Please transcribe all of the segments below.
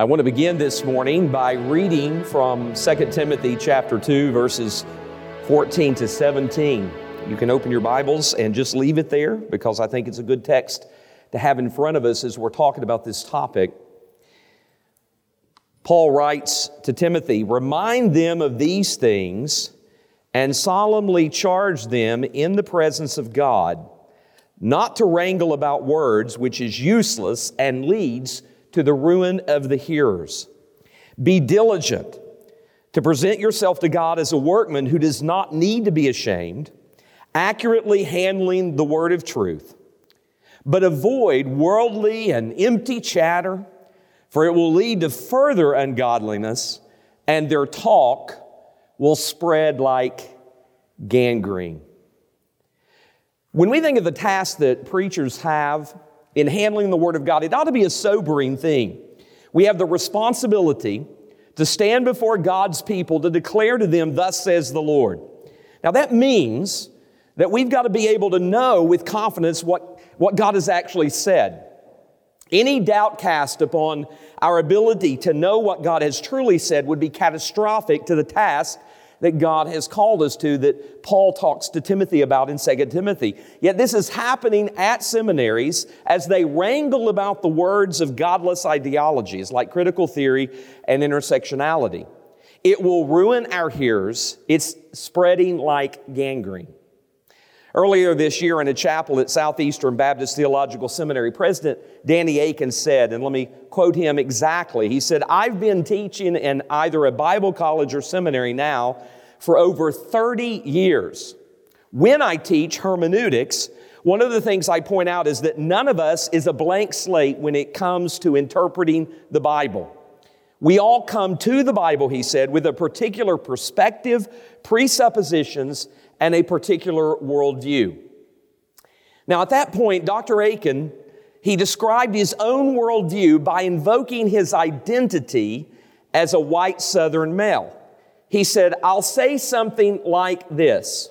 I want to begin this morning by reading from 2 Timothy chapter 2 verses 14 to 17. You can open your Bibles and just leave it there because I think it's a good text to have in front of us as we're talking about this topic. Paul writes to Timothy, Remind them of these things and solemnly charge them in the presence of God not to wrangle about words, which is useless and leads to the ruin of the hearers. Be diligent to present yourself to God as a workman who does not need to be ashamed, accurately handling the word of truth. But avoid worldly and empty chatter, for it will lead to further ungodliness, and their talk will spread like gangrene. When we think of the task that preachers have in handling the Word of God, it ought to be a sobering thing. We have the responsibility to stand before God's people to declare to them, Thus says the Lord. Now, that means that we've got to be able to know with confidence what, what God has actually said. Any doubt cast upon our ability to know what God has truly said would be catastrophic to the task that God has called us to that Paul talks to Timothy about in 2 Timothy. Yet this is happening at seminaries as they wrangle about the words of godless ideologies like critical theory and intersectionality. It will ruin our hearers. It's spreading like gangrene. Earlier this year in a chapel at Southeastern Baptist Theological Seminary, President Danny Akin said, and let me quote him exactly. He said, I've been teaching in either a Bible college or seminary now for over 30 years. When I teach hermeneutics, one of the things I point out is that none of us is a blank slate when it comes to interpreting the Bible. We all come to the Bible, he said, with a particular perspective, presuppositions, and a particular worldview. Now, at that point, Dr. Akin, he described his own worldview by invoking his identity as a white Southern male. He said, I'll say something like this.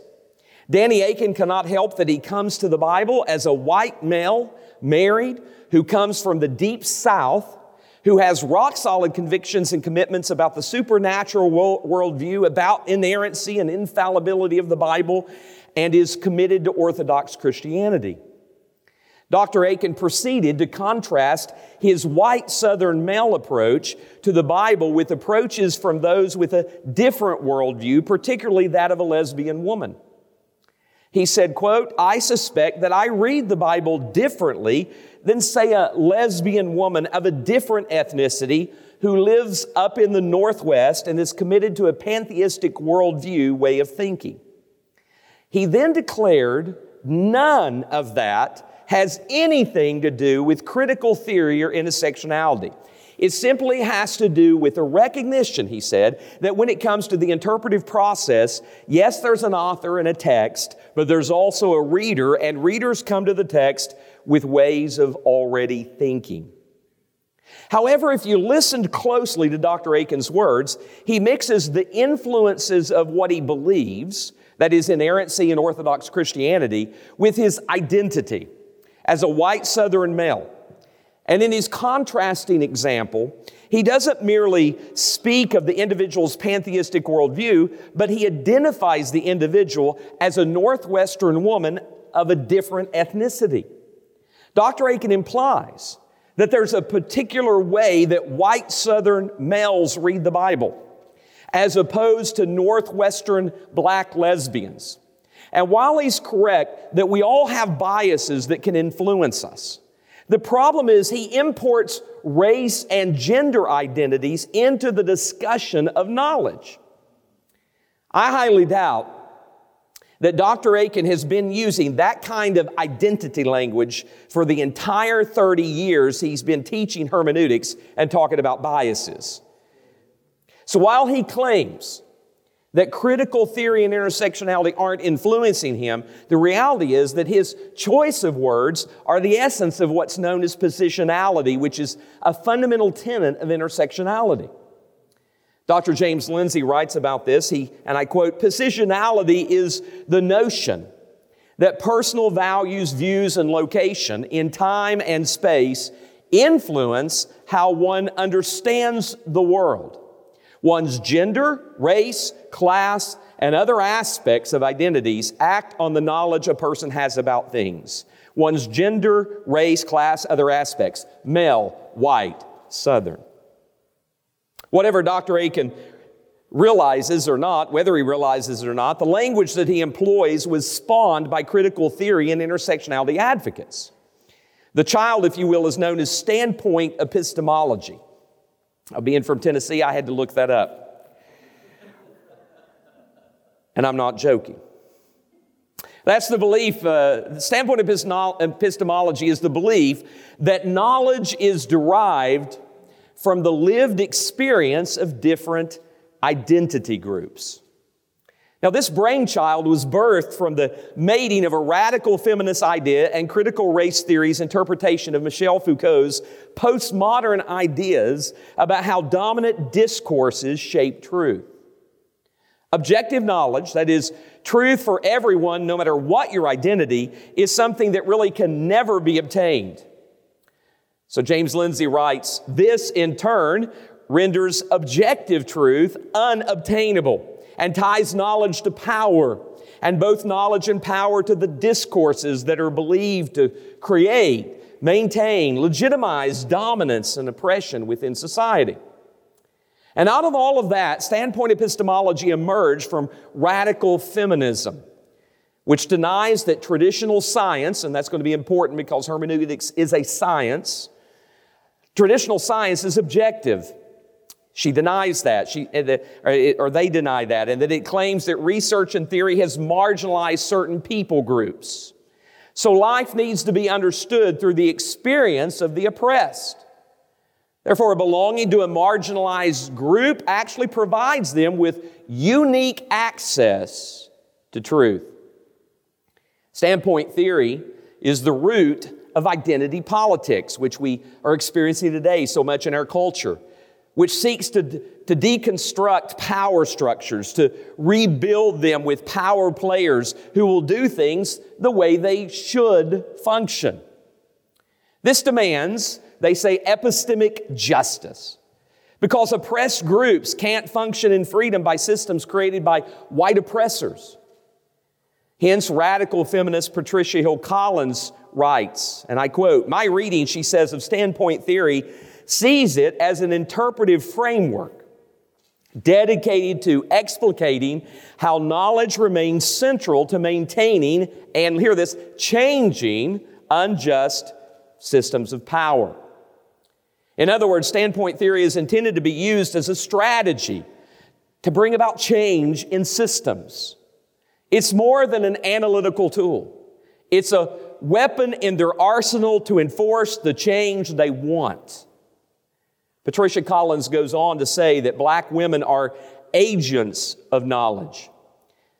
Danny Akin cannot help that he comes to the Bible as a white male, married, who comes from the deep South, who has rock solid convictions and commitments about the supernatural worldview, about inerrancy and infallibility of the Bible, and is committed to Orthodox Christianity. Dr. Akin proceeded to contrast his white Southern male approach to the Bible with approaches from those with a different worldview, particularly that of a lesbian woman. He said, quote, I suspect that I read the Bible differently than, say, a lesbian woman of a different ethnicity who lives up in the Northwest and is committed to a pantheistic worldview way of thinking. He then declared none of that has anything to do with critical theory or intersectionality. It simply has to do with a recognition, he said, that when it comes to the interpretive process, yes, there's an author and a text, but there's also a reader, and readers come to the text with ways of already thinking. However, if you listened closely to Dr. Akin's words, he mixes the influences of what he believes, that is, inerrancy in Orthodox Christianity, with his identity as a white Southern male. And in his contrasting example, he doesn't merely speak of the individual's pantheistic worldview, but he identifies the individual as a Northwestern woman of a different ethnicity. Dr. Akin implies that there's a particular way that white Southern males read the Bible, as opposed to Northwestern black lesbians. And while he's correct that we all have biases that can influence us, the problem is he imports race and gender identities into the discussion of knowledge. I highly doubt that Dr. Akin has been using that kind of identity language for the entire 30 years he's been teaching hermeneutics and talking about biases. So while he claims that critical theory and intersectionality aren't influencing him. The reality is that his choice of words are the essence of what's known as positionality, which is a fundamental tenet of intersectionality. Dr. James Lindsay writes about this, he, and I quote, positionality is the notion that personal values, views, and location in time and space influence how one understands the world. One's gender, race, class, and other aspects of identities act on the knowledge a person has about things. One's gender, race, class, other aspects male, white, southern. Whatever Dr. Akin realizes or not, whether he realizes it or not, the language that he employs was spawned by critical theory and intersectionality advocates. The child, if you will, is known as standpoint epistemology. Being from Tennessee, I had to look that up. And I'm not joking. That's the belief, uh, the standpoint of epistemology is the belief that knowledge is derived from the lived experience of different identity groups. Now, this brainchild was birthed from the mating of a radical feminist idea and critical race theory's interpretation of Michel Foucault's postmodern ideas about how dominant discourses shape truth. Objective knowledge, that is, truth for everyone, no matter what your identity, is something that really can never be obtained. So James Lindsay writes, this in turn renders objective truth unobtainable and ties knowledge to power, and both knowledge and power to the discourses that are believed to create, maintain, legitimize dominance and oppression within society. And out of all of that, standpoint epistemology emerged from radical feminism, which denies that traditional science, and that's going to be important because hermeneutics is a science, traditional science is objective. She denies that, she, eh, eh, or they deny that, and that it claims that research and theory has marginalized certain people groups. So life needs to be understood through the experience of the oppressed. Therefore, belonging to a marginalized group actually provides them with unique access to truth. Standpoint theory is the root of identity politics, which we are experiencing today so much in our culture, which seeks to, to deconstruct power structures, to rebuild them with power players who will do things the way they should function. This demands they say epistemic justice. Because oppressed groups can't function in freedom by systems created by white oppressors. Hence, radical feminist Patricia Hill Collins writes, and I quote, My reading, she says, of standpoint theory sees it as an interpretive framework dedicated to explicating how knowledge remains central to maintaining and hear this changing unjust systems of power. In other words, standpoint theory is intended to be used as a strategy to bring about change in systems. It's more than an analytical tool. It's a weapon in their arsenal to enforce the change they want. Patricia Collins goes on to say that black women are agents of knowledge.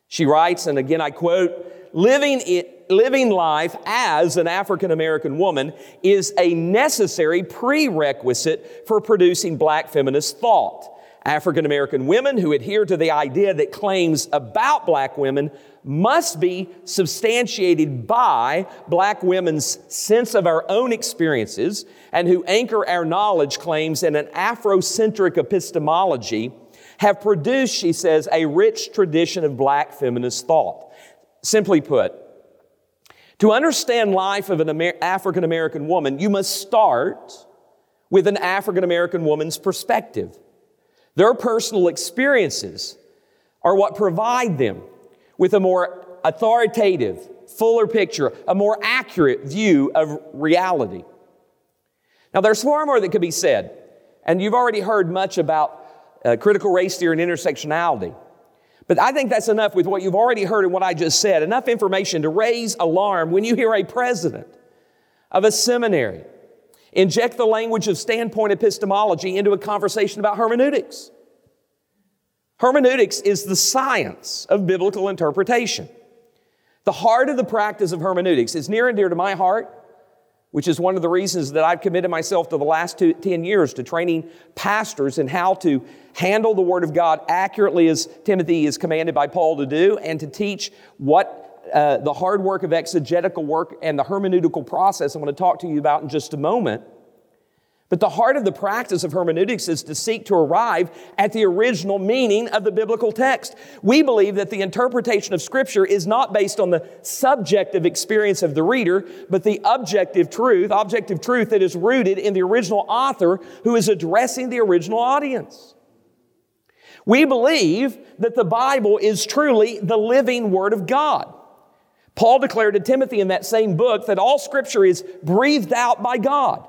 She writes, and again I quote, living, living life as an African American woman is a necessary prerequisite for producing black feminist thought. African American women who adhere to the idea that claims about black women must be substantiated by black women's sense of our own experiences and who anchor our knowledge claims in an Afrocentric epistemology have produced, she says, a rich tradition of black feminist thought. Simply put, to understand life of an Amer- African American woman, you must start with an African American woman's perspective. Their personal experiences are what provide them with a more authoritative, fuller picture, a more accurate view of reality. Now, there's far more that could be said, and you've already heard much about uh, critical race theory and intersectionality. But I think that's enough with what you've already heard and what I just said. Enough information to raise alarm when you hear a president of a seminary inject the language of standpoint epistemology into a conversation about hermeneutics. Hermeneutics is the science of biblical interpretation. The heart of the practice of hermeneutics is near and dear to my heart which is one of the reasons that I've committed myself to the last two, 10 years to training pastors in how to handle the Word of God accurately as Timothy is commanded by Paul to do, and to teach what uh, the hard work of exegetical work and the hermeneutical process I'm going to talk to you about in just a moment. But the heart of the practice of hermeneutics is to seek to arrive at the original meaning of the biblical text. We believe that the interpretation of Scripture is not based on the subjective experience of the reader, but the objective truth, objective truth that is rooted in the original author who is addressing the original audience. We believe that the Bible is truly the living Word of God. Paul declared to Timothy in that same book that all Scripture is breathed out by God.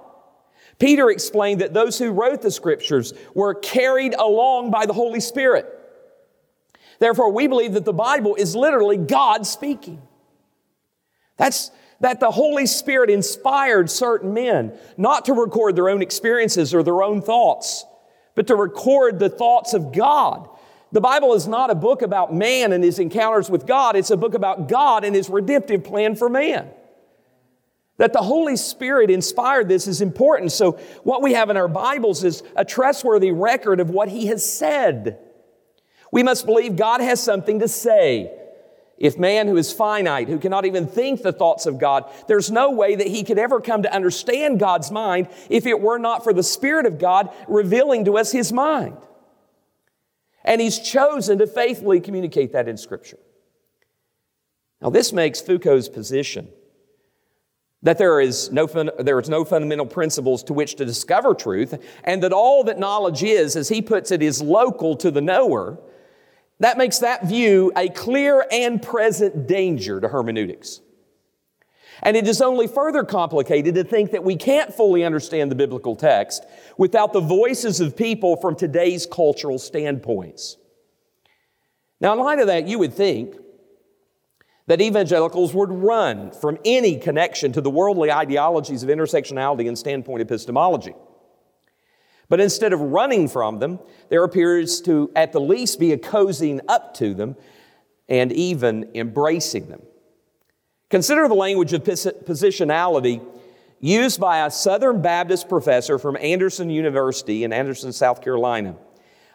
Peter explained that those who wrote the scriptures were carried along by the Holy Spirit. Therefore, we believe that the Bible is literally God speaking. That's that the Holy Spirit inspired certain men not to record their own experiences or their own thoughts, but to record the thoughts of God. The Bible is not a book about man and his encounters with God, it's a book about God and his redemptive plan for man. That the Holy Spirit inspired this is important. So, what we have in our Bibles is a trustworthy record of what He has said. We must believe God has something to say. If man who is finite, who cannot even think the thoughts of God, there's no way that he could ever come to understand God's mind if it were not for the Spirit of God revealing to us His mind. And He's chosen to faithfully communicate that in Scripture. Now, this makes Foucault's position that there is no fun, there is no fundamental principles to which to discover truth, and that all that knowledge is, as he puts it, is local to the knower, that makes that view a clear and present danger to hermeneutics. And it is only further complicated to think that we can't fully understand the biblical text without the voices of people from today's cultural standpoints. Now, in light of that, you would think that evangelicals would run from any connection to the worldly ideologies of intersectionality and standpoint epistemology. But instead of running from them, there appears to at the least be a cozying up to them and even embracing them. Consider the language of positionality used by a Southern Baptist professor from Anderson University in Anderson, South Carolina.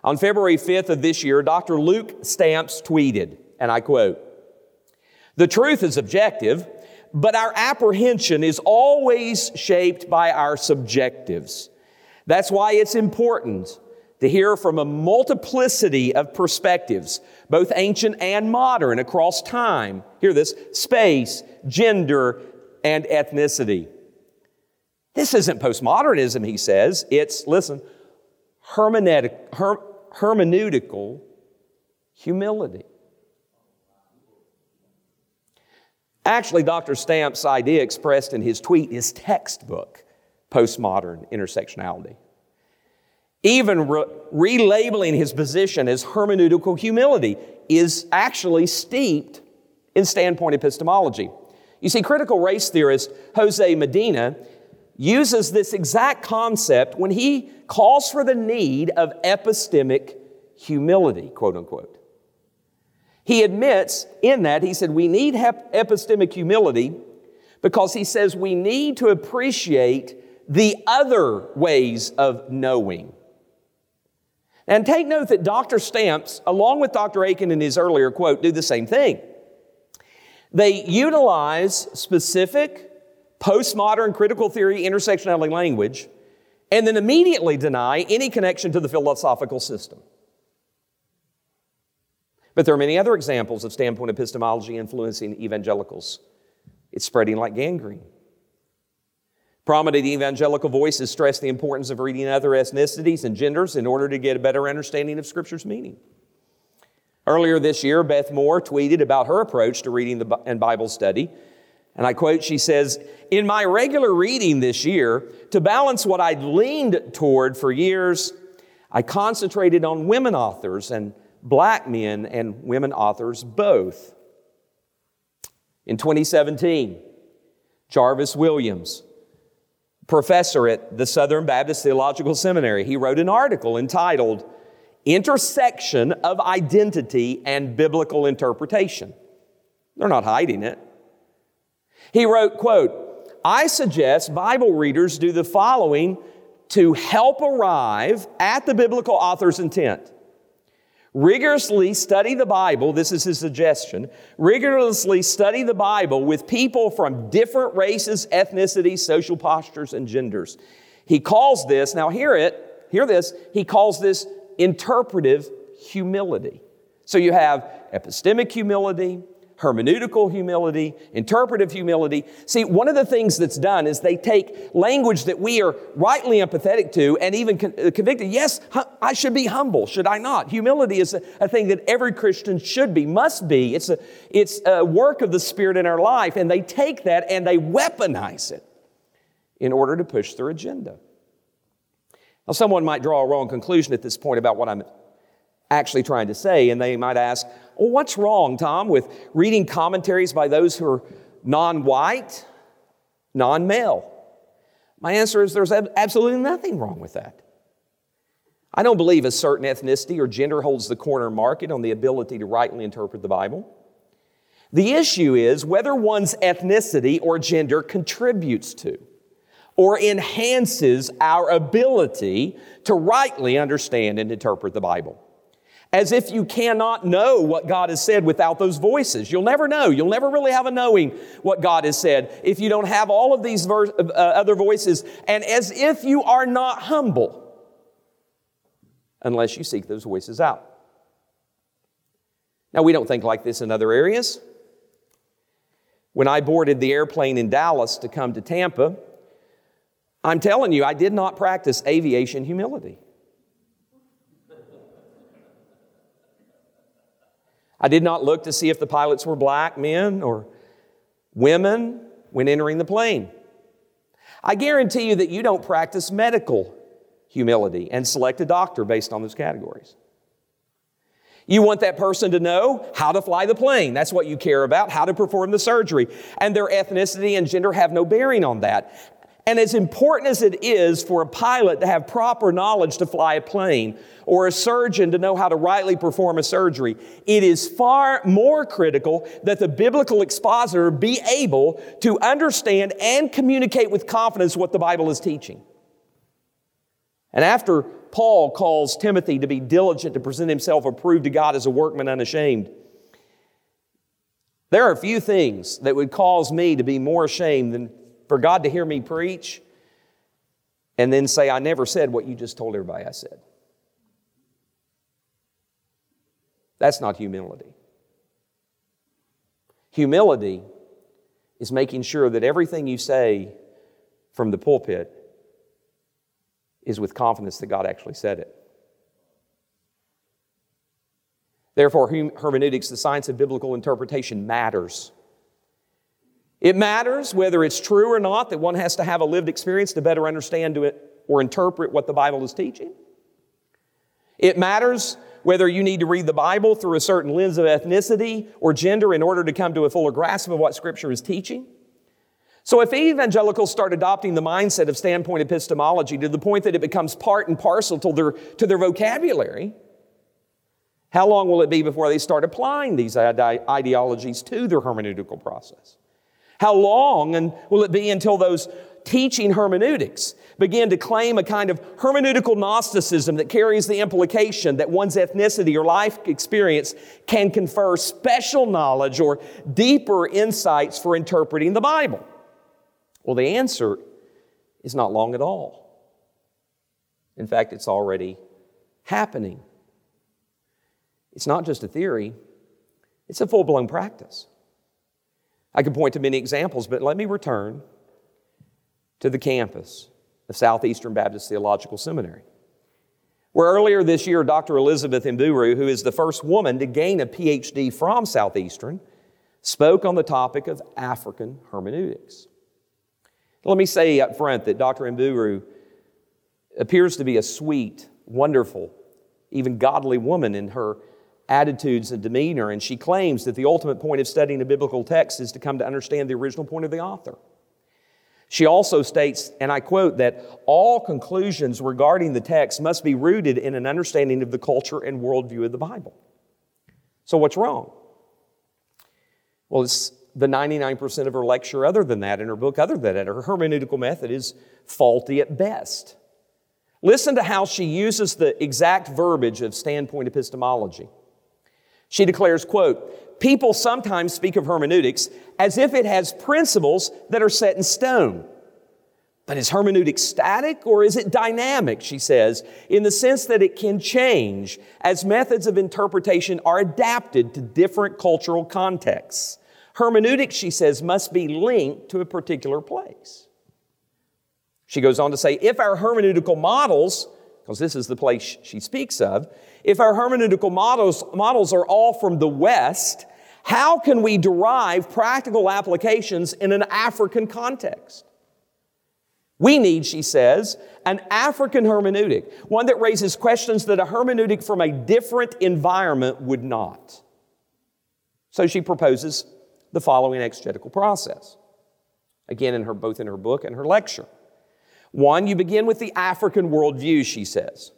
On February 5th of this year, Dr. Luke Stamps tweeted, and I quote, the truth is objective, but our apprehension is always shaped by our subjectives. That's why it's important to hear from a multiplicity of perspectives, both ancient and modern, across time. Hear this space, gender, and ethnicity. This isn't postmodernism, he says. It's, listen, hermeneutic, her, hermeneutical humility. Actually, Dr. Stamp's idea expressed in his tweet is textbook postmodern intersectionality. Even re- relabeling his position as hermeneutical humility is actually steeped in standpoint epistemology. You see, critical race theorist Jose Medina uses this exact concept when he calls for the need of epistemic humility, quote unquote. He admits in that, he said, we need epistemic humility because he says we need to appreciate the other ways of knowing. And take note that Dr. Stamps, along with Dr. Akin in his earlier quote, do the same thing. They utilize specific postmodern critical theory intersectionality language and then immediately deny any connection to the philosophical system. But there are many other examples of standpoint epistemology influencing evangelicals. It's spreading like gangrene. Prominent evangelical voices stress the importance of reading other ethnicities and genders in order to get a better understanding of Scripture's meaning. Earlier this year, Beth Moore tweeted about her approach to reading and Bible study. And I quote, she says, In my regular reading this year, to balance what I'd leaned toward for years, I concentrated on women authors and black men and women authors both. In 2017, Jarvis Williams, professor at the Southern Baptist Theological Seminary, he wrote an article entitled Intersection of Identity and Biblical Interpretation. They're not hiding it. He wrote, quote, I suggest Bible readers do the following to help arrive at the biblical author's intent rigorously study the Bible, this is his suggestion, rigorously study the Bible with people from different races, ethnicities, social postures, and genders. He calls this, now hear it, hear this, he calls this interpretive humility. So you have epistemic humility, hermeneutical humility, interpretive humility. See, one of the things that's done is they take language that we are rightly empathetic to and even uh, convicted. Yes, I should be humble, should I not? Humility is a, a, thing that every Christian should be, must be. It's a, it's a work of the Spirit in our life, and they take that and they weaponize it in order to push their agenda. Now, someone might draw a wrong conclusion at this point about what I'm actually trying to say, and they might ask, well, what's wrong, Tom, with reading commentaries by those who are non white, non male? My answer is there's absolutely nothing wrong with that. I don't believe a certain ethnicity or gender holds the corner market on the ability to rightly interpret the Bible. The issue is whether one's ethnicity or gender contributes to or enhances our ability to rightly understand and interpret the Bible as if you cannot know what God has said without those voices. You'll never know. You'll never really have a knowing what God has said if you don't have all of these uh, other voices, and as if you are not humble unless you seek those voices out. Now, we don't think like this in other areas. When I boarded the airplane in Dallas to come to Tampa, I'm telling you, I did not practice aviation humility. I did not look to see if the pilots were black men or women when entering the plane. I guarantee you that you don't practice medical humility and select a doctor based on those categories. You want that person to know how to fly the plane. That's what you care about, how to perform the surgery. And their ethnicity and gender have no bearing on that. And as important as it is for a pilot to have proper knowledge to fly a plane or a surgeon to know how to rightly perform a surgery, it is far more critical that the biblical expositor be able to understand and communicate with confidence what the Bible is teaching. And after Paul calls Timothy to be diligent to present himself approved to God as a workman unashamed, there are a few things that would cause me to be more ashamed than for God to hear me preach and then say, I never said what you just told everybody I said. That's not humility. Humility is making sure that everything you say from the pulpit is with confidence that God actually said it. Therefore, hermeneutics, the science of biblical interpretation, matters. It matters whether it's true or not that one has to have a lived experience to better understand it or interpret what the Bible is teaching. It matters whether you need to read the Bible through a certain lens of ethnicity or gender in order to come to a fuller grasp of what Scripture is teaching. So, if evangelicals start adopting the mindset of standpoint epistemology to the point that it becomes part and parcel to their, to their vocabulary, how long will it be before they start applying these ideologies to their hermeneutical process? How long and will it be until those teaching hermeneutics begin to claim a kind of hermeneutical Gnosticism that carries the implication that one's ethnicity or life experience can confer special knowledge or deeper insights for interpreting the Bible? Well, the answer is not long at all. In fact, it's already happening. It's not just a theory, it's a full blown practice. I could point to many examples, but let me return to the campus of Southeastern Baptist Theological Seminary, where earlier this year, Dr. Elizabeth Mburu, who is the first woman to gain a PhD from Southeastern, spoke on the topic of African hermeneutics. Let me say up front that Dr. Mburu appears to be a sweet, wonderful, even godly woman in her attitudes and demeanor, and she claims that the ultimate point of studying a biblical text is to come to understand the original point of the author. She also states, and I quote, that all conclusions regarding the text must be rooted in an understanding of the culture and worldview of the Bible. So, what's wrong? Well, it's the 99% of her lecture other than that, in her book other than that. Her hermeneutical method is faulty at best. Listen to how she uses the exact verbiage of standpoint epistemology. She declares, quote, people sometimes speak of hermeneutics as if it has principles that are set in stone. But is hermeneutic static or is it dynamic, she says, in the sense that it can change as methods of interpretation are adapted to different cultural contexts? Hermeneutics, she says, must be linked to a particular place. She goes on to say, if our hermeneutical models, because this is the place she speaks of, if our hermeneutical models, models are all from the West, how can we derive practical applications in an African context? We need, she says, an African hermeneutic, one that raises questions that a hermeneutic from a different environment would not. So she proposes the following exegetical process. Again, in her, both in her book and her lecture. One, you begin with the African worldview, she says.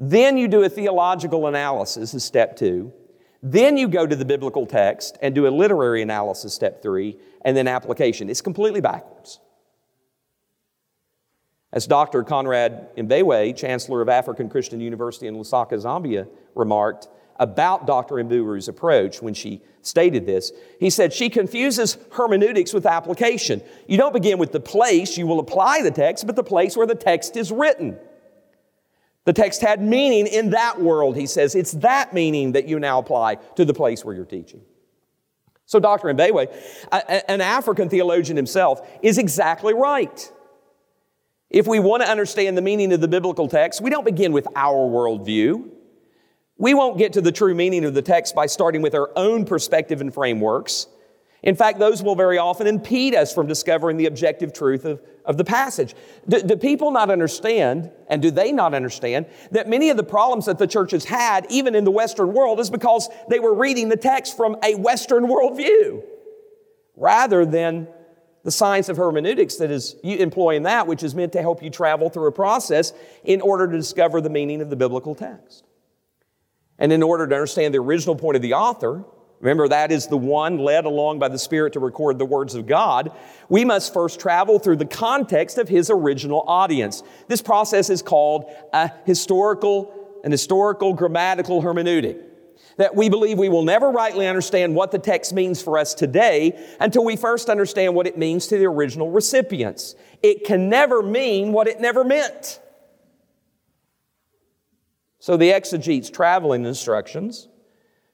Then you do a theological analysis, is step two. Then you go to the biblical text and do a literary analysis, step three, and then application. It's completely backwards. As Dr. Conrad Mbewe, Chancellor of African Christian University in Lusaka, Zambia, remarked about Dr. Mbewe's approach when she stated this, he said, She confuses hermeneutics with application. You don't begin with the place you will apply the text, but the place where the text is written. The text had meaning in that world, he says. It's that meaning that you now apply to the place where you're teaching. So, Dr. Mbewe, an African theologian himself, is exactly right. If we want to understand the meaning of the biblical text, we don't begin with our worldview. We won't get to the true meaning of the text by starting with our own perspective and frameworks. In fact, those will very often impede us from discovering the objective truth of, of the passage. Do, do people not understand, and do they not understand, that many of the problems that the church has had, even in the Western world, is because they were reading the text from a Western worldview rather than the science of hermeneutics that is employing that, which is meant to help you travel through a process in order to discover the meaning of the biblical text. And in order to understand the original point of the author, remember that is the one led along by the Spirit to record the words of God, we must first travel through the context of his original audience. This process is called a historical, an historical grammatical hermeneutic that we believe we will never rightly understand what the text means for us today until we first understand what it means to the original recipients. It can never mean what it never meant. So the exegete's traveling instructions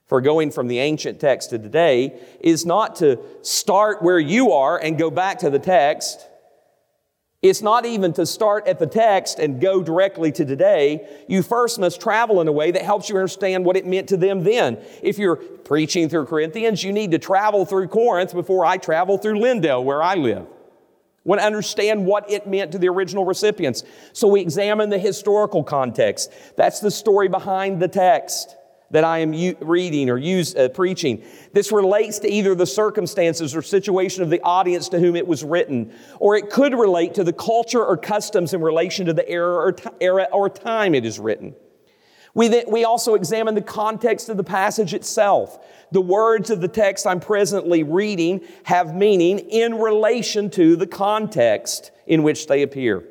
for going from the ancient text to today is not to start where you are and go back to the text. It's not even to start at the text and go directly to today. You first must travel in a way that helps you understand what it meant to them then. If you're preaching through Corinthians, you need to travel through Corinth before I travel through Lindale, where I live. Want to understand what it meant to the original recipients. So we examine the historical context. That's the story behind the text that I am u- reading or use, uh, preaching. This relates to either the circumstances or situation of the audience to whom it was written, or it could relate to the culture or customs in relation to the era or, t- era or time it is written. We, then, we also examine the context of the passage itself. The words of the text I'm presently reading have meaning in relation to the context in which they appear.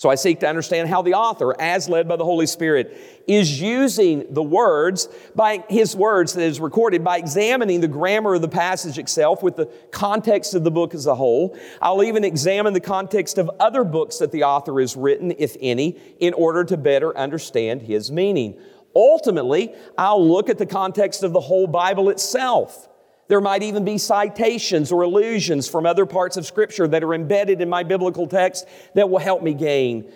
So I seek to understand how the author, as led by the Holy Spirit, is using the words by his words that is recorded by examining the grammar of the passage itself with the context of the book as a whole. I'll even examine the context of other books that the author has written, if any, in order to better understand his meaning. Ultimately, I'll look at the context of the whole Bible itself. There might even be citations or allusions from other parts of Scripture that are embedded in my biblical text that will help me gain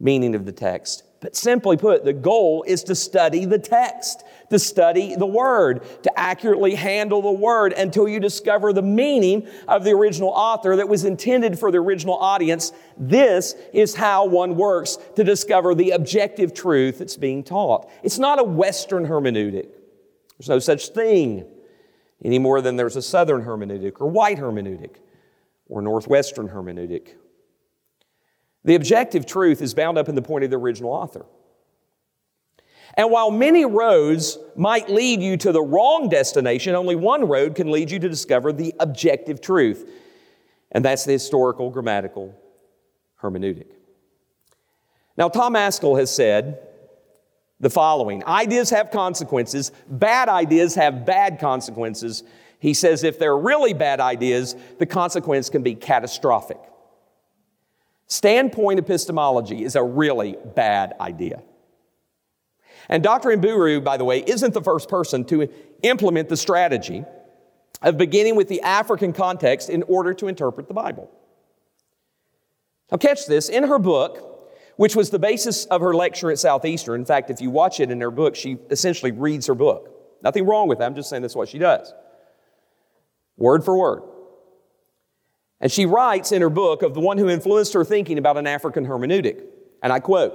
meaning of the text. But simply put, the goal is to study the text, to study the Word, to accurately handle the Word until you discover the meaning of the original author that was intended for the original audience. This is how one works to discover the objective truth that's being taught. It's not a Western hermeneutic. There's no such thing any more than there's a Southern hermeneutic or white hermeneutic or Northwestern hermeneutic. The objective truth is bound up in the point of the original author. And while many roads might lead you to the wrong destination, only one road can lead you to discover the objective truth. And that's the historical grammatical hermeneutic. Now, Tom Ascol has said the following Ideas have consequences, bad ideas have bad consequences. He says if they're really bad ideas, the consequence can be catastrophic. Standpoint epistemology is a really bad idea. And Dr. Mburu, by the way, isn't the first person to implement the strategy of beginning with the African context in order to interpret the Bible. Now, catch this. In her book, which was the basis of her lecture at Southeastern, in fact, if you watch it in her book, she essentially reads her book. Nothing wrong with that. I'm just saying that's what she does. Word for word. And she writes in her book of the one who influenced her thinking about an African hermeneutic. And I quote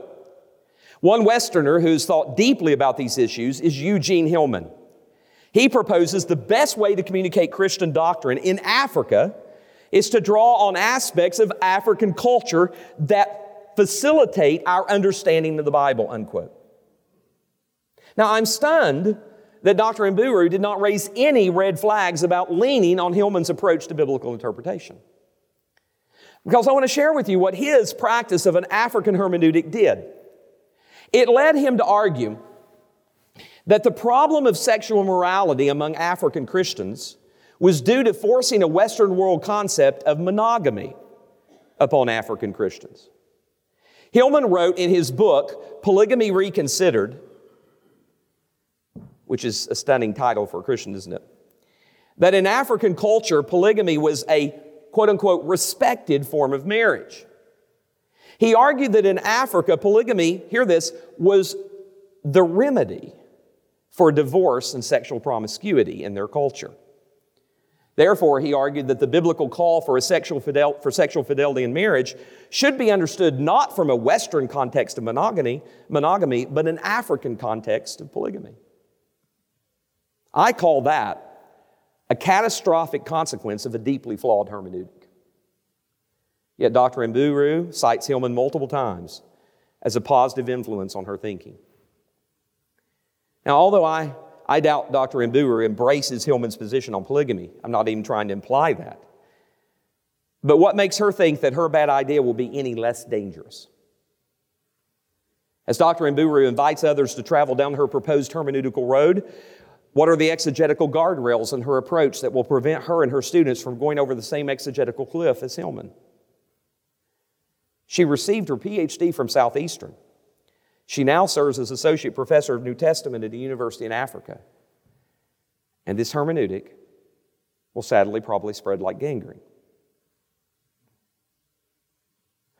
One Westerner who's thought deeply about these issues is Eugene Hillman. He proposes the best way to communicate Christian doctrine in Africa is to draw on aspects of African culture that facilitate our understanding of the Bible, unquote. Now, I'm stunned that Dr. Mburu did not raise any red flags about leaning on Hillman's approach to biblical interpretation. Because I want to share with you what his practice of an African hermeneutic did. It led him to argue that the problem of sexual morality among African Christians was due to forcing a Western world concept of monogamy upon African Christians. Hillman wrote in his book, Polygamy Reconsidered, which is a stunning title for a Christian, isn't it? That in African culture, polygamy was a quote unquote respected form of marriage. He argued that in Africa, polygamy, hear this, was the remedy for divorce and sexual promiscuity in their culture. Therefore, he argued that the biblical call for, sexual fidel- for sexual fidelity in marriage should be understood not from a Western context of monogamy, monogamy, but an African context of polygamy. I call that a catastrophic consequence of a deeply flawed hermeneutic. Yet Dr. Mburu cites Hillman multiple times as a positive influence on her thinking. Now, although I, I doubt Dr. Mburu embraces Hillman's position on polygamy, I'm not even trying to imply that. But what makes her think that her bad idea will be any less dangerous? As Dr. Mburu invites others to travel down her proposed hermeneutical road, what are the exegetical guardrails in her approach that will prevent her and her students from going over the same exegetical cliff as Hillman? She received her PhD from Southeastern. She now serves as associate professor of New Testament at a university in Africa. And this hermeneutic will sadly probably spread like gangrene.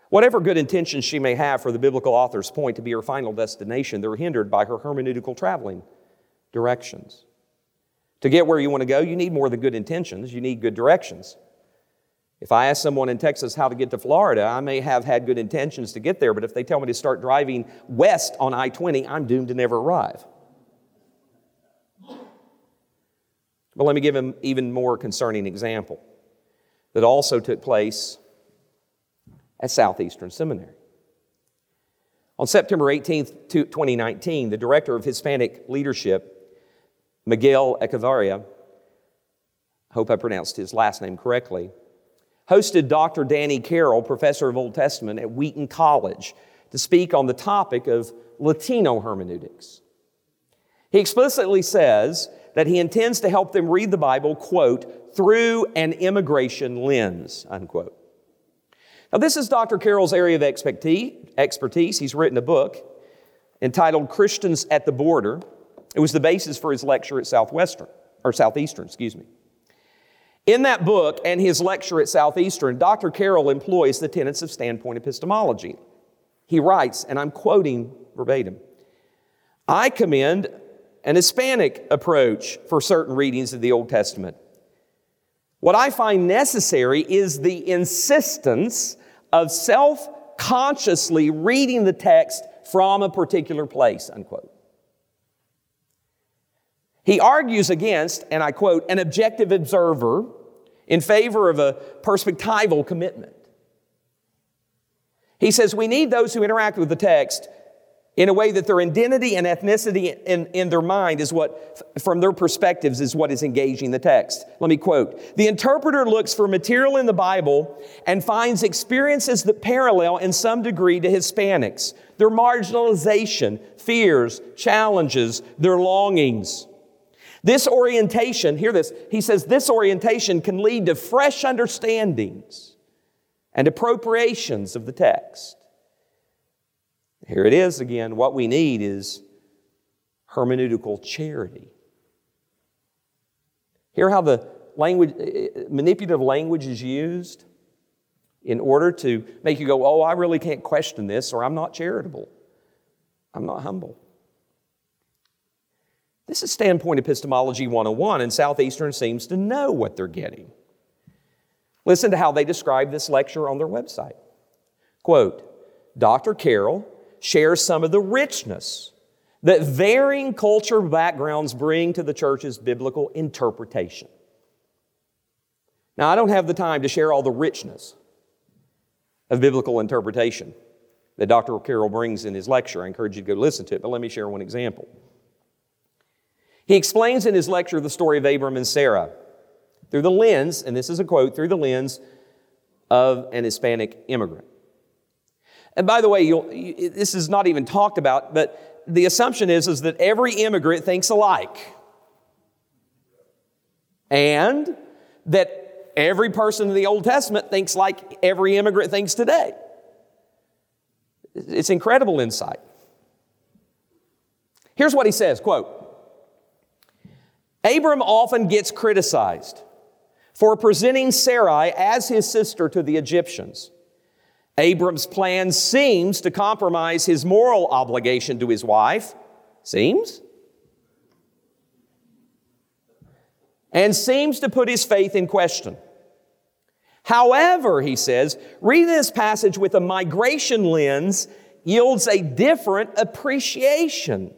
Whatever good intentions she may have for the biblical author's point to be her final destination, they're hindered by her hermeneutical traveling directions. To get where you want to go, you need more than good intentions, you need good directions. If I ask someone in Texas how to get to Florida, I may have had good intentions to get there, but if they tell me to start driving west on I 20, I'm doomed to never arrive. But let me give an even more concerning example that also took place at Southeastern Seminary. On September 18th, 2019, the director of Hispanic leadership, Miguel Echevarria, hope I pronounced his last name correctly, hosted Dr. Danny Carroll, professor of Old Testament at Wheaton College, to speak on the topic of Latino hermeneutics. He explicitly says that he intends to help them read the Bible, quote, through an immigration lens, unquote. Now, this is Dr. Carroll's area of expertise. He's written a book entitled Christians at the Border. It was the basis for his lecture at Southwestern, or Southeastern, excuse me. In that book and his lecture at Southeastern, Dr. Carroll employs the tenets of standpoint epistemology. He writes, and I'm quoting verbatim I commend an Hispanic approach for certain readings of the Old Testament. What I find necessary is the insistence of self consciously reading the text from a particular place, unquote. He argues against, and I quote, an objective observer in favor of a perspectival commitment. He says we need those who interact with the text in a way that their identity and ethnicity in, in their mind is what, from their perspectives, is what is engaging the text. Let me quote The interpreter looks for material in the Bible and finds experiences that parallel in some degree to Hispanics, their marginalization, fears, challenges, their longings. This orientation, hear this, he says this orientation can lead to fresh understandings and appropriations of the text. Here it is again. What we need is hermeneutical charity. Hear how the language, eh, eh, manipulative language is used in order to make you go, oh, I really can't question this, or I'm not charitable. I'm not humble. This is Standpoint Epistemology 101, and Southeastern seems to know what they're getting. Listen to how they describe this lecture on their website. Quote Dr. Carroll shares some of the richness that varying cultural backgrounds bring to the church's biblical interpretation. Now, I don't have the time to share all the richness of biblical interpretation that Dr. Carroll brings in his lecture. I encourage you to go listen to it, but let me share one example. He explains in his lecture the story of Abram and Sarah through the lens, and this is a quote, through the lens of an Hispanic immigrant. And by the way, this is not even talked about, but the assumption is, is that every immigrant thinks alike. And that every person in the Old Testament thinks like every immigrant thinks today. It's incredible insight. Here's what he says, quote, Abram often gets criticized for presenting Sarai as his sister to the Egyptians. Abram's plan seems to compromise his moral obligation to his wife. Seems? And seems to put his faith in question. However, he says, reading this passage with a migration lens yields a different appreciation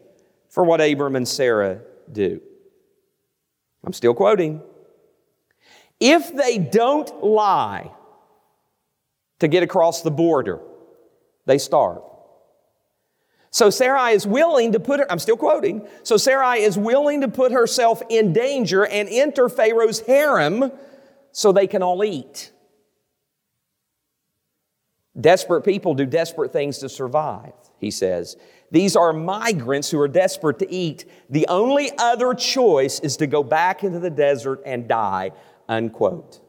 for what Abram and Sarah do. I'm still quoting. If they don't lie to get across the border, they starve. So Sarai is willing to put her, I'm still quoting, so Sarai is willing to put herself in danger and enter Pharaoh's harem so they can all eat. Desperate people do desperate things to survive, he says. These are migrants who are desperate to eat. The only other choice is to go back into the desert and die, unquote.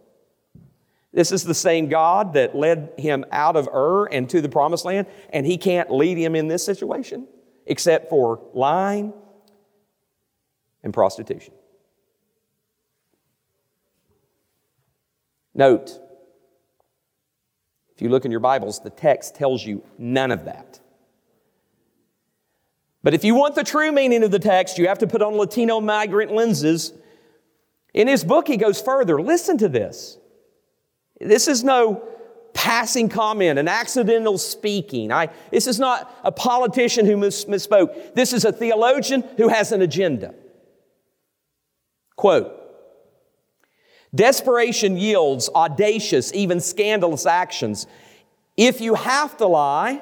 This is the same God that led him out of Ur and to the promised land, and he can't lead him in this situation except for lying and prostitution. Note, if you look in your Bibles, the text tells you none of that. But if you want the true meaning of the text, you have to put on Latino migrant lenses. In his book, he goes further. Listen to this. This is no passing comment, an accidental speaking. I, this is not a politician who mis- misspoke. This is a theologian who has an agenda. Quote Desperation yields audacious, even scandalous actions. If you have to lie,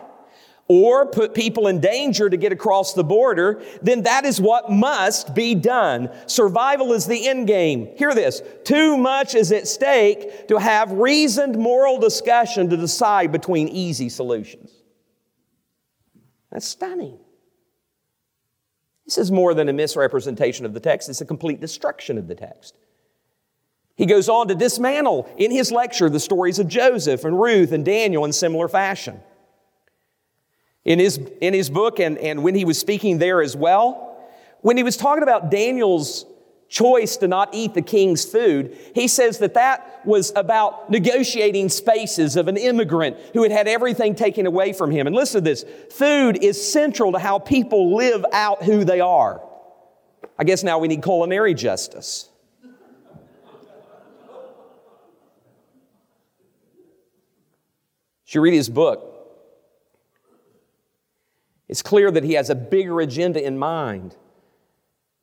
or put people in danger to get across the border, then that is what must be done. Survival is the end game. Hear this. Too much is at stake to have reasoned moral discussion to decide between easy solutions. That's stunning. This is more than a misrepresentation of the text, it's a complete destruction of the text. He goes on to dismantle in his lecture the stories of Joseph and Ruth and Daniel in similar fashion. In his, in his book, and, and when he was speaking there as well, when he was talking about Daniel's choice to not eat the king's food, he says that that was about negotiating spaces of an immigrant who had had everything taken away from him. And listen to this food is central to how people live out who they are. I guess now we need culinary justice. Should read his book? It's clear that he has a bigger agenda in mind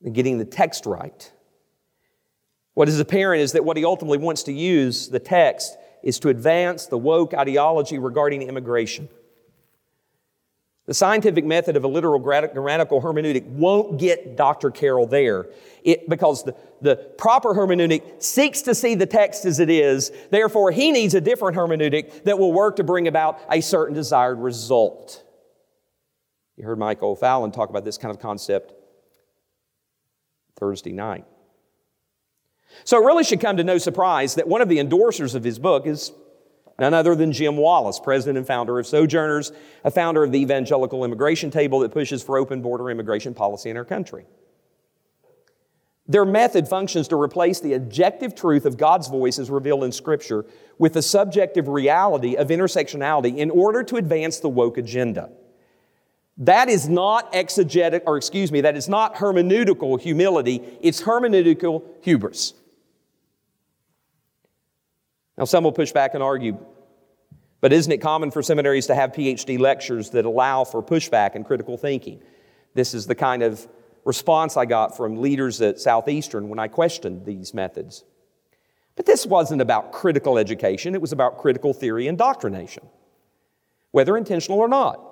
than getting the text right. What is apparent is that what he ultimately wants to use the text is to advance the woke ideology regarding immigration. The scientific method of a literal grammatical hermeneutic won't get Dr. Carroll there it, because the, the proper hermeneutic seeks to see the text as it is. Therefore, he needs a different hermeneutic that will work to bring about a certain desired result. You heard Mike O'Fallon talk about this kind of concept Thursday night. So it really should come to no surprise that one of the endorsers of his book is None other than Jim Wallis, president and founder of Sojourners, a founder of the Evangelical Immigration Table that pushes for open border immigration policy in our country. Their method functions to replace the objective truth of God's voice as revealed in Scripture with the subjective reality of intersectionality in order to advance the woke agenda. That is not exegetic, or excuse me, that is not hermeneutical humility, it's hermeneutical hubris. Now, some will push back and argue, but isn't it common for seminaries to have PhD lectures that allow for pushback and critical thinking? This is the kind of response I got from leaders at Southeastern when I questioned these methods. But this wasn't about critical education, it was about critical theory and doctrination, whether intentional or not.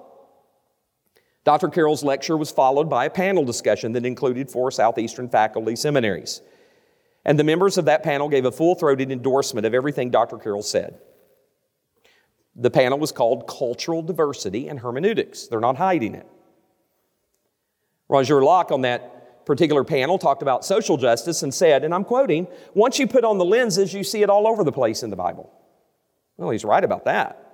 Dr. Carroll's lecture was followed by a panel discussion that included four Southeastern faculty seminaries. And the members of that panel gave a full throated endorsement of everything Dr. Carroll said. The panel was called Cultural Diversity and Hermeneutics. They're not hiding it. Roger Locke on that particular panel talked about social justice and said, and I'm quoting, once you put on the lenses, you see it all over the place in the Bible. Well, he's right about that.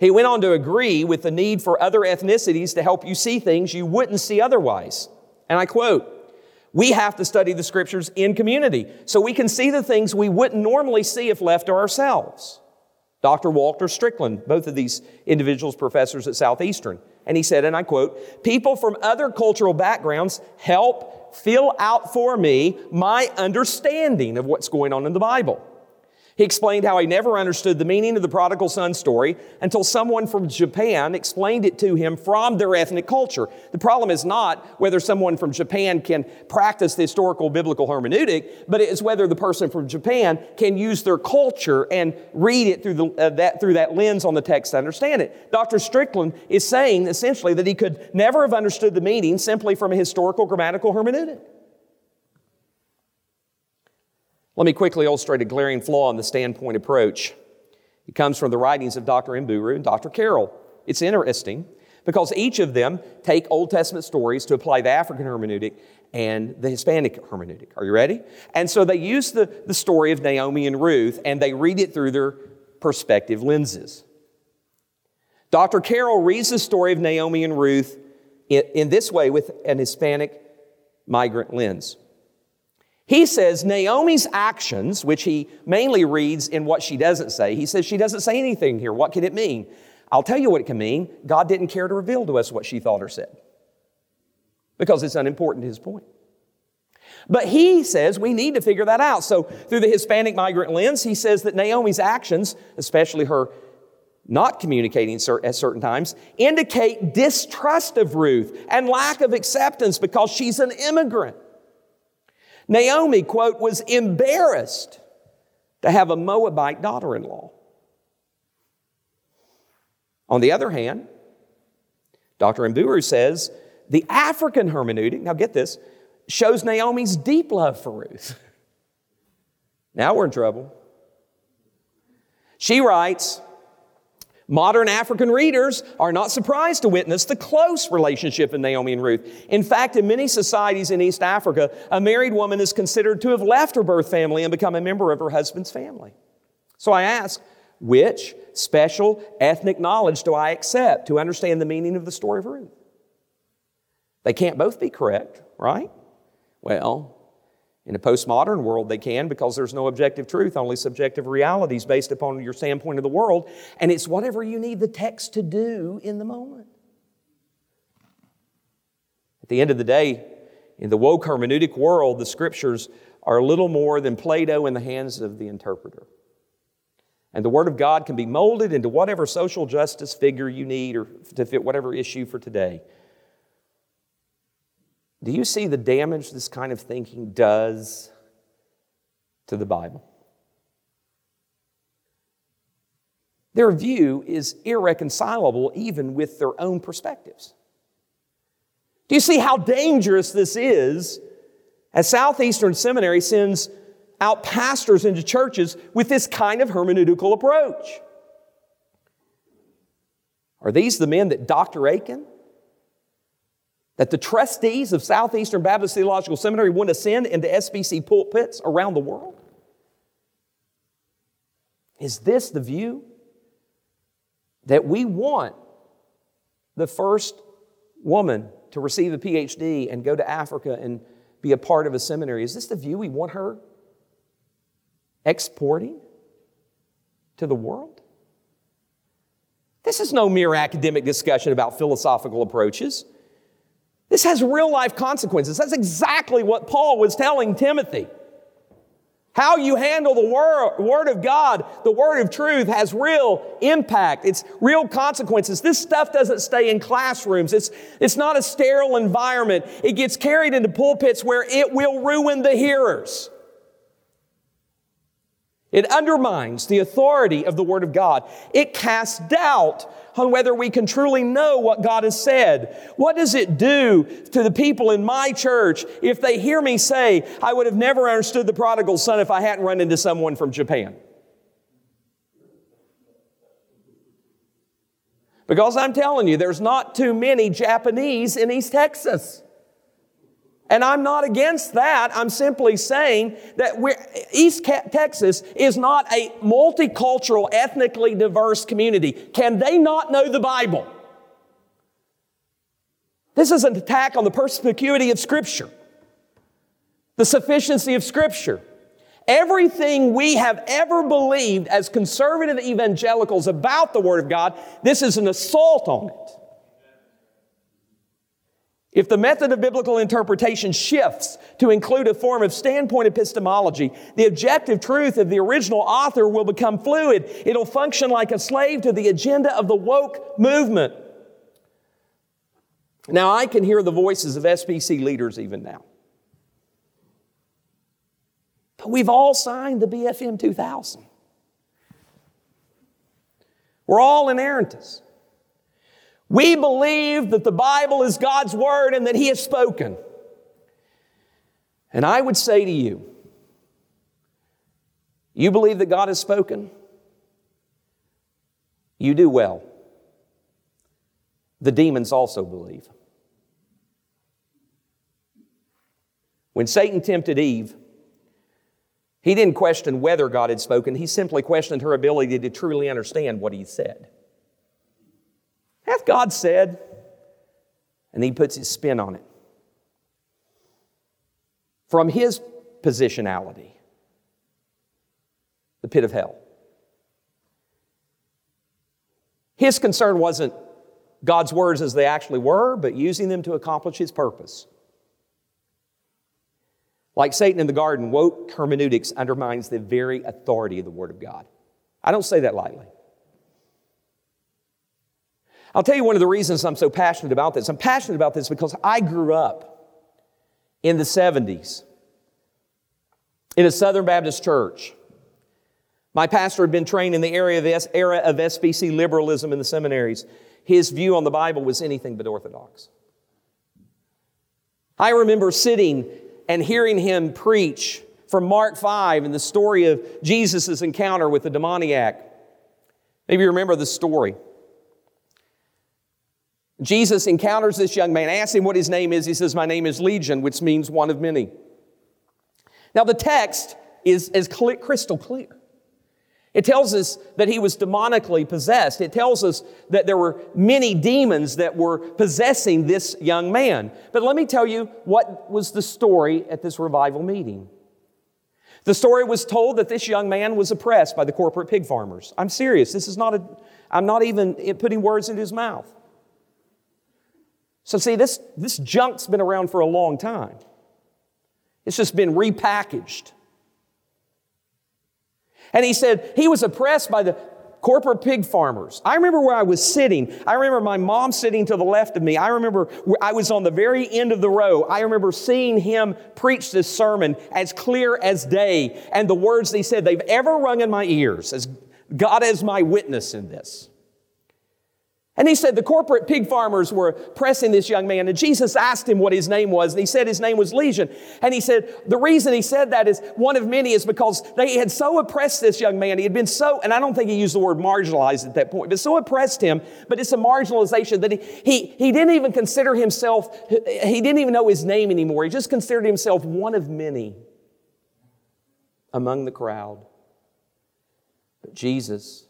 He went on to agree with the need for other ethnicities to help you see things you wouldn't see otherwise. And I quote, we have to study the scriptures in community so we can see the things we wouldn't normally see if left to ourselves. Dr. Walter Strickland, both of these individuals professors at Southeastern, and he said, and I quote, people from other cultural backgrounds help fill out for me my understanding of what's going on in the Bible. He explained how he never understood the meaning of the prodigal son story until someone from Japan explained it to him from their ethnic culture. The problem is not whether someone from Japan can practice the historical biblical hermeneutic, but it is whether the person from Japan can use their culture and read it through, the, uh, that, through that lens on the text to understand it. Dr. Strickland is saying essentially that he could never have understood the meaning simply from a historical grammatical hermeneutic. Let me quickly illustrate a glaring flaw in the standpoint approach. It comes from the writings of Dr. Mburu and Dr. Carroll. It's interesting because each of them take Old Testament stories to apply the African hermeneutic and the Hispanic hermeneutic. Are you ready? And so they use the, the story of Naomi and Ruth and they read it through their perspective lenses. Dr. Carroll reads the story of Naomi and Ruth in, in this way with an Hispanic migrant lens. He says Naomi's actions, which he mainly reads in what she doesn't say, he says she doesn't say anything here. What can it mean? I'll tell you what it can mean. God didn't care to reveal to us what she thought or said because it's unimportant to his point. But he says we need to figure that out. So, through the Hispanic migrant lens, he says that Naomi's actions, especially her not communicating at certain times, indicate distrust of Ruth and lack of acceptance because she's an immigrant. Naomi, quote, was embarrassed to have a Moabite daughter in law. On the other hand, Dr. Mburu says the African hermeneutic, now get this, shows Naomi's deep love for Ruth. Now we're in trouble. She writes, Modern African readers are not surprised to witness the close relationship in Naomi and Ruth. In fact, in many societies in East Africa, a married woman is considered to have left her birth family and become a member of her husband's family. So I ask, which special ethnic knowledge do I accept to understand the meaning of the story of Ruth? They can't both be correct, right? Well, in a postmodern world, they can because there's no objective truth, only subjective realities based upon your standpoint of the world. And it's whatever you need the text to do in the moment. At the end of the day, in the woke hermeneutic world, the scriptures are little more than Play Doh in the hands of the interpreter. And the Word of God can be molded into whatever social justice figure you need or to fit whatever issue for today. Do you see the damage this kind of thinking does to the Bible? Their view is irreconcilable even with their own perspectives. Do you see how dangerous this is as Southeastern Seminary sends out pastors into churches with this kind of hermeneutical approach? Are these the men that Dr. Akin that the trustees of Southeastern Baptist Theological Seminary want to send into SBC pulpits around the world? Is this the view? That we want the first woman to receive a PhD and go to Africa and be a part of a seminary. Is this the view we want her exporting to the world? This is no mere academic discussion about philosophical approaches. This has real life consequences. That's exactly what Paul was telling Timothy. How you handle the word, of God, the Word of truth, has real impact. It's real consequences. This stuff doesn't stay in classrooms. It's, it's not a sterile environment. It gets carried into pulpits where it will ruin the hearers. It undermines the authority of the Word of God. It casts doubt on whether we can truly know what God has said. What does it do to the people in my church if they hear me say, I would have never understood the prodigal son if I hadn't run into someone from Japan? Because I'm telling you, there's not too many Japanese in East Texas. And I'm not against that. I'm simply saying that East Texas is not a multicultural, ethnically diverse community. Can they not know the Bible? This is an attack on the perspicuity of Scripture, the sufficiency of Scripture. Everything we have ever believed as conservative evangelicals about the Word of God, this is an assault on it. If the method of biblical interpretation shifts to include a form of standpoint epistemology, the objective truth of the original author will become fluid. It'll function like a slave to the agenda of the woke movement. Now, I can hear the voices of SBC leaders even now. But we've all signed the BFM 2000. We're all inerrantists. We believe that the Bible is God's Word and that He has spoken. And I would say to you, you believe that God has spoken? You do well. The demons also believe. When Satan tempted Eve, he didn't question whether God had spoken, he simply questioned her ability to truly understand what he said. God said? And he puts his spin on it. From his positionality, the pit of hell. His concern wasn't God's words as they actually were, but using them to accomplish his purpose. Like Satan in the garden, woke hermeneutics undermines the very authority of the Word of God. I don't say that lightly. I'll tell you one of the reasons I'm so passionate about this. I'm passionate about this because I grew up in the 70s in a Southern Baptist church. My pastor had been trained in the area of S- era of SBC liberalism in the seminaries. His view on the Bible was anything but orthodox. I remember sitting and hearing him preach from Mark 5 and the story of Jesus' encounter with the demoniac. Maybe you remember the story. Jesus encounters this young man, asks him what his name is. He says, My name is Legion, which means one of many. Now, the text is, is crystal clear. It tells us that he was demonically possessed. It tells us that there were many demons that were possessing this young man. But let me tell you what was the story at this revival meeting. The story was told that this young man was oppressed by the corporate pig farmers. I'm serious. This is not a, I'm not even putting words into his mouth. So, see, this, this junk's been around for a long time. It's just been repackaged. And he said he was oppressed by the corporate pig farmers. I remember where I was sitting. I remember my mom sitting to the left of me. I remember I was on the very end of the row. I remember seeing him preach this sermon as clear as day. And the words he said, they've ever rung in my ears as God is my witness in this. And he said the corporate pig farmers were pressing this young man, and Jesus asked him what his name was, and he said his name was Legion. And he said the reason he said that is one of many is because they had so oppressed this young man. He had been so, and I don't think he used the word marginalized at that point, but so oppressed him, but it's a marginalization that he, he, he didn't even consider himself, he didn't even know his name anymore. He just considered himself one of many among the crowd. But Jesus,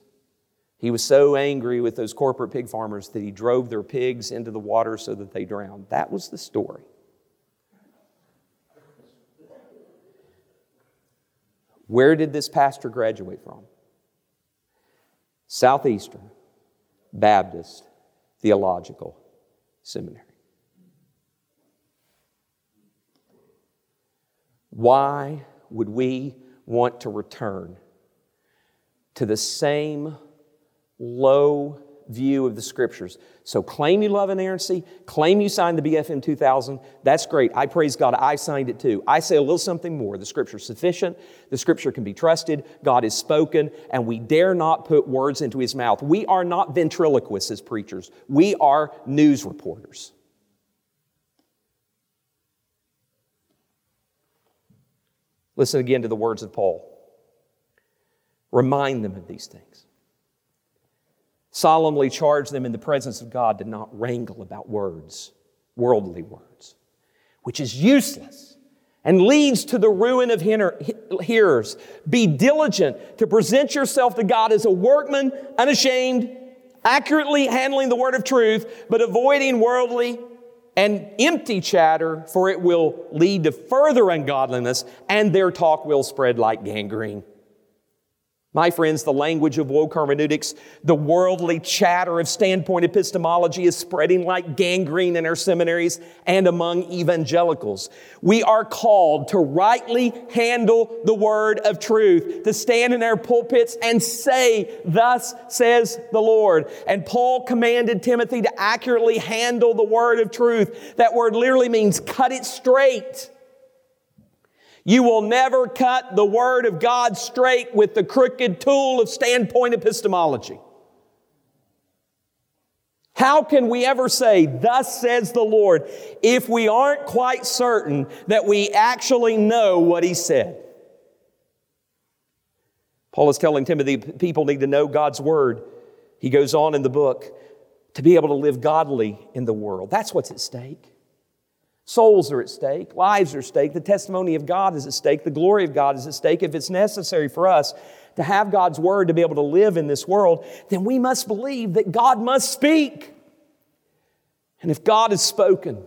he was so angry with those corporate pig farmers that he drove their pigs into the water so that they drowned. That was the story. Where did this pastor graduate from? Southeastern Baptist Theological Seminary. Why would we want to return to the same low view of the scriptures. So claim you love inerrancy, claim you signed the BFM 2000. That's great. I praise God. I signed it too. I say a little something more. The scripture is sufficient. The scripture can be trusted. God is spoken, and we dare not put words into his mouth. We are not ventriloquists as preachers. We are news reporters. Listen again to the words of Paul. Remind them of these things. Solemnly charge them in the presence of God to not wrangle about words, worldly words, which is useless and leads to the ruin of hearers. Be diligent to present yourself to God as a workman, unashamed, accurately handling the word of truth, but avoiding worldly and empty chatter, for it will lead to further ungodliness, and their talk will spread like gangrene. My friends, the language of woke hermeneutics, the worldly chatter of standpoint epistemology is spreading like gangrene in our seminaries and among evangelicals. We are called to rightly handle the word of truth, to stand in our pulpits and say, Thus says the Lord. And Paul commanded Timothy to accurately handle the word of truth. That word literally means cut it straight. You will never cut the Word of God straight with the crooked tool of standpoint epistemology. How can we ever say, Thus says the Lord, if we aren't quite certain that we actually know what He said? Paul is telling Timothy people need to know God's Word. He goes on in the book to be able to live godly in the world. That's what's at stake. Souls are at stake, lives are at stake, the testimony of God is at stake, the glory of God is at stake. If it's necessary for us to have God's word to be able to live in this world, then we must believe that God must speak. And if God has spoken,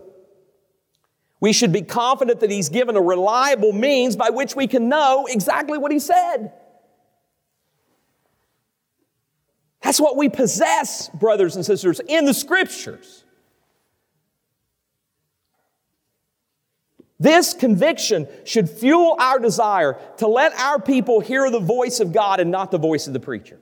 we should be confident that He's given a reliable means by which we can know exactly what He said. That's what we possess, brothers and sisters, in the Scriptures. This conviction should fuel our desire to let our people hear the voice of God and not the voice of the preacher.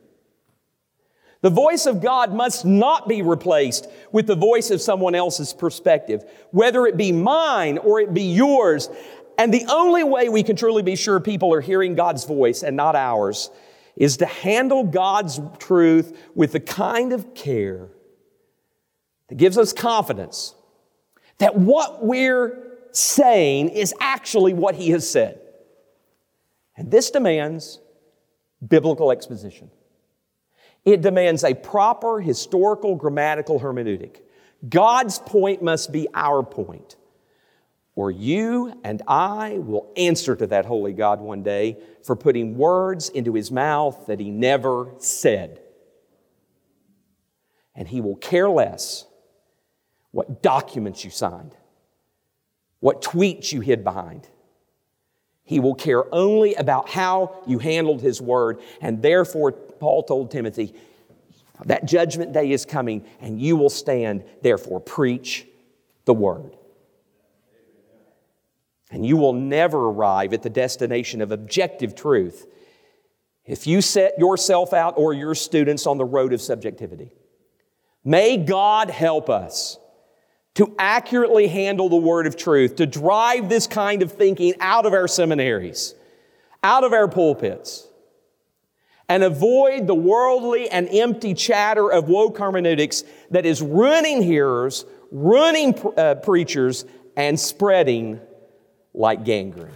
The voice of God must not be replaced with the voice of someone else's perspective, whether it be mine or it be yours. And the only way we can truly be sure people are hearing God's voice and not ours is to handle God's truth with the kind of care that gives us confidence that what we're saying is actually what he has said. And this demands biblical exposition. It demands a proper historical grammatical hermeneutic. God's point must be our point, or you and I will answer to that holy God one day for putting words into his mouth that he never said. And he will care less what documents you signed what tweets you hid behind. He will care only about how you handled his word. And therefore, Paul told Timothy, that judgment day is coming and you will stand. Therefore, preach the word. And you will never arrive at the destination of objective truth if you set yourself out or your students on the road of subjectivity. May God help us to accurately handle the word of truth, to drive this kind of thinking out of our seminaries, out of our pulpits, and avoid the worldly and empty chatter of woke hermeneutics that is ruining hearers, ruining uh, preachers, and spreading like gangrene.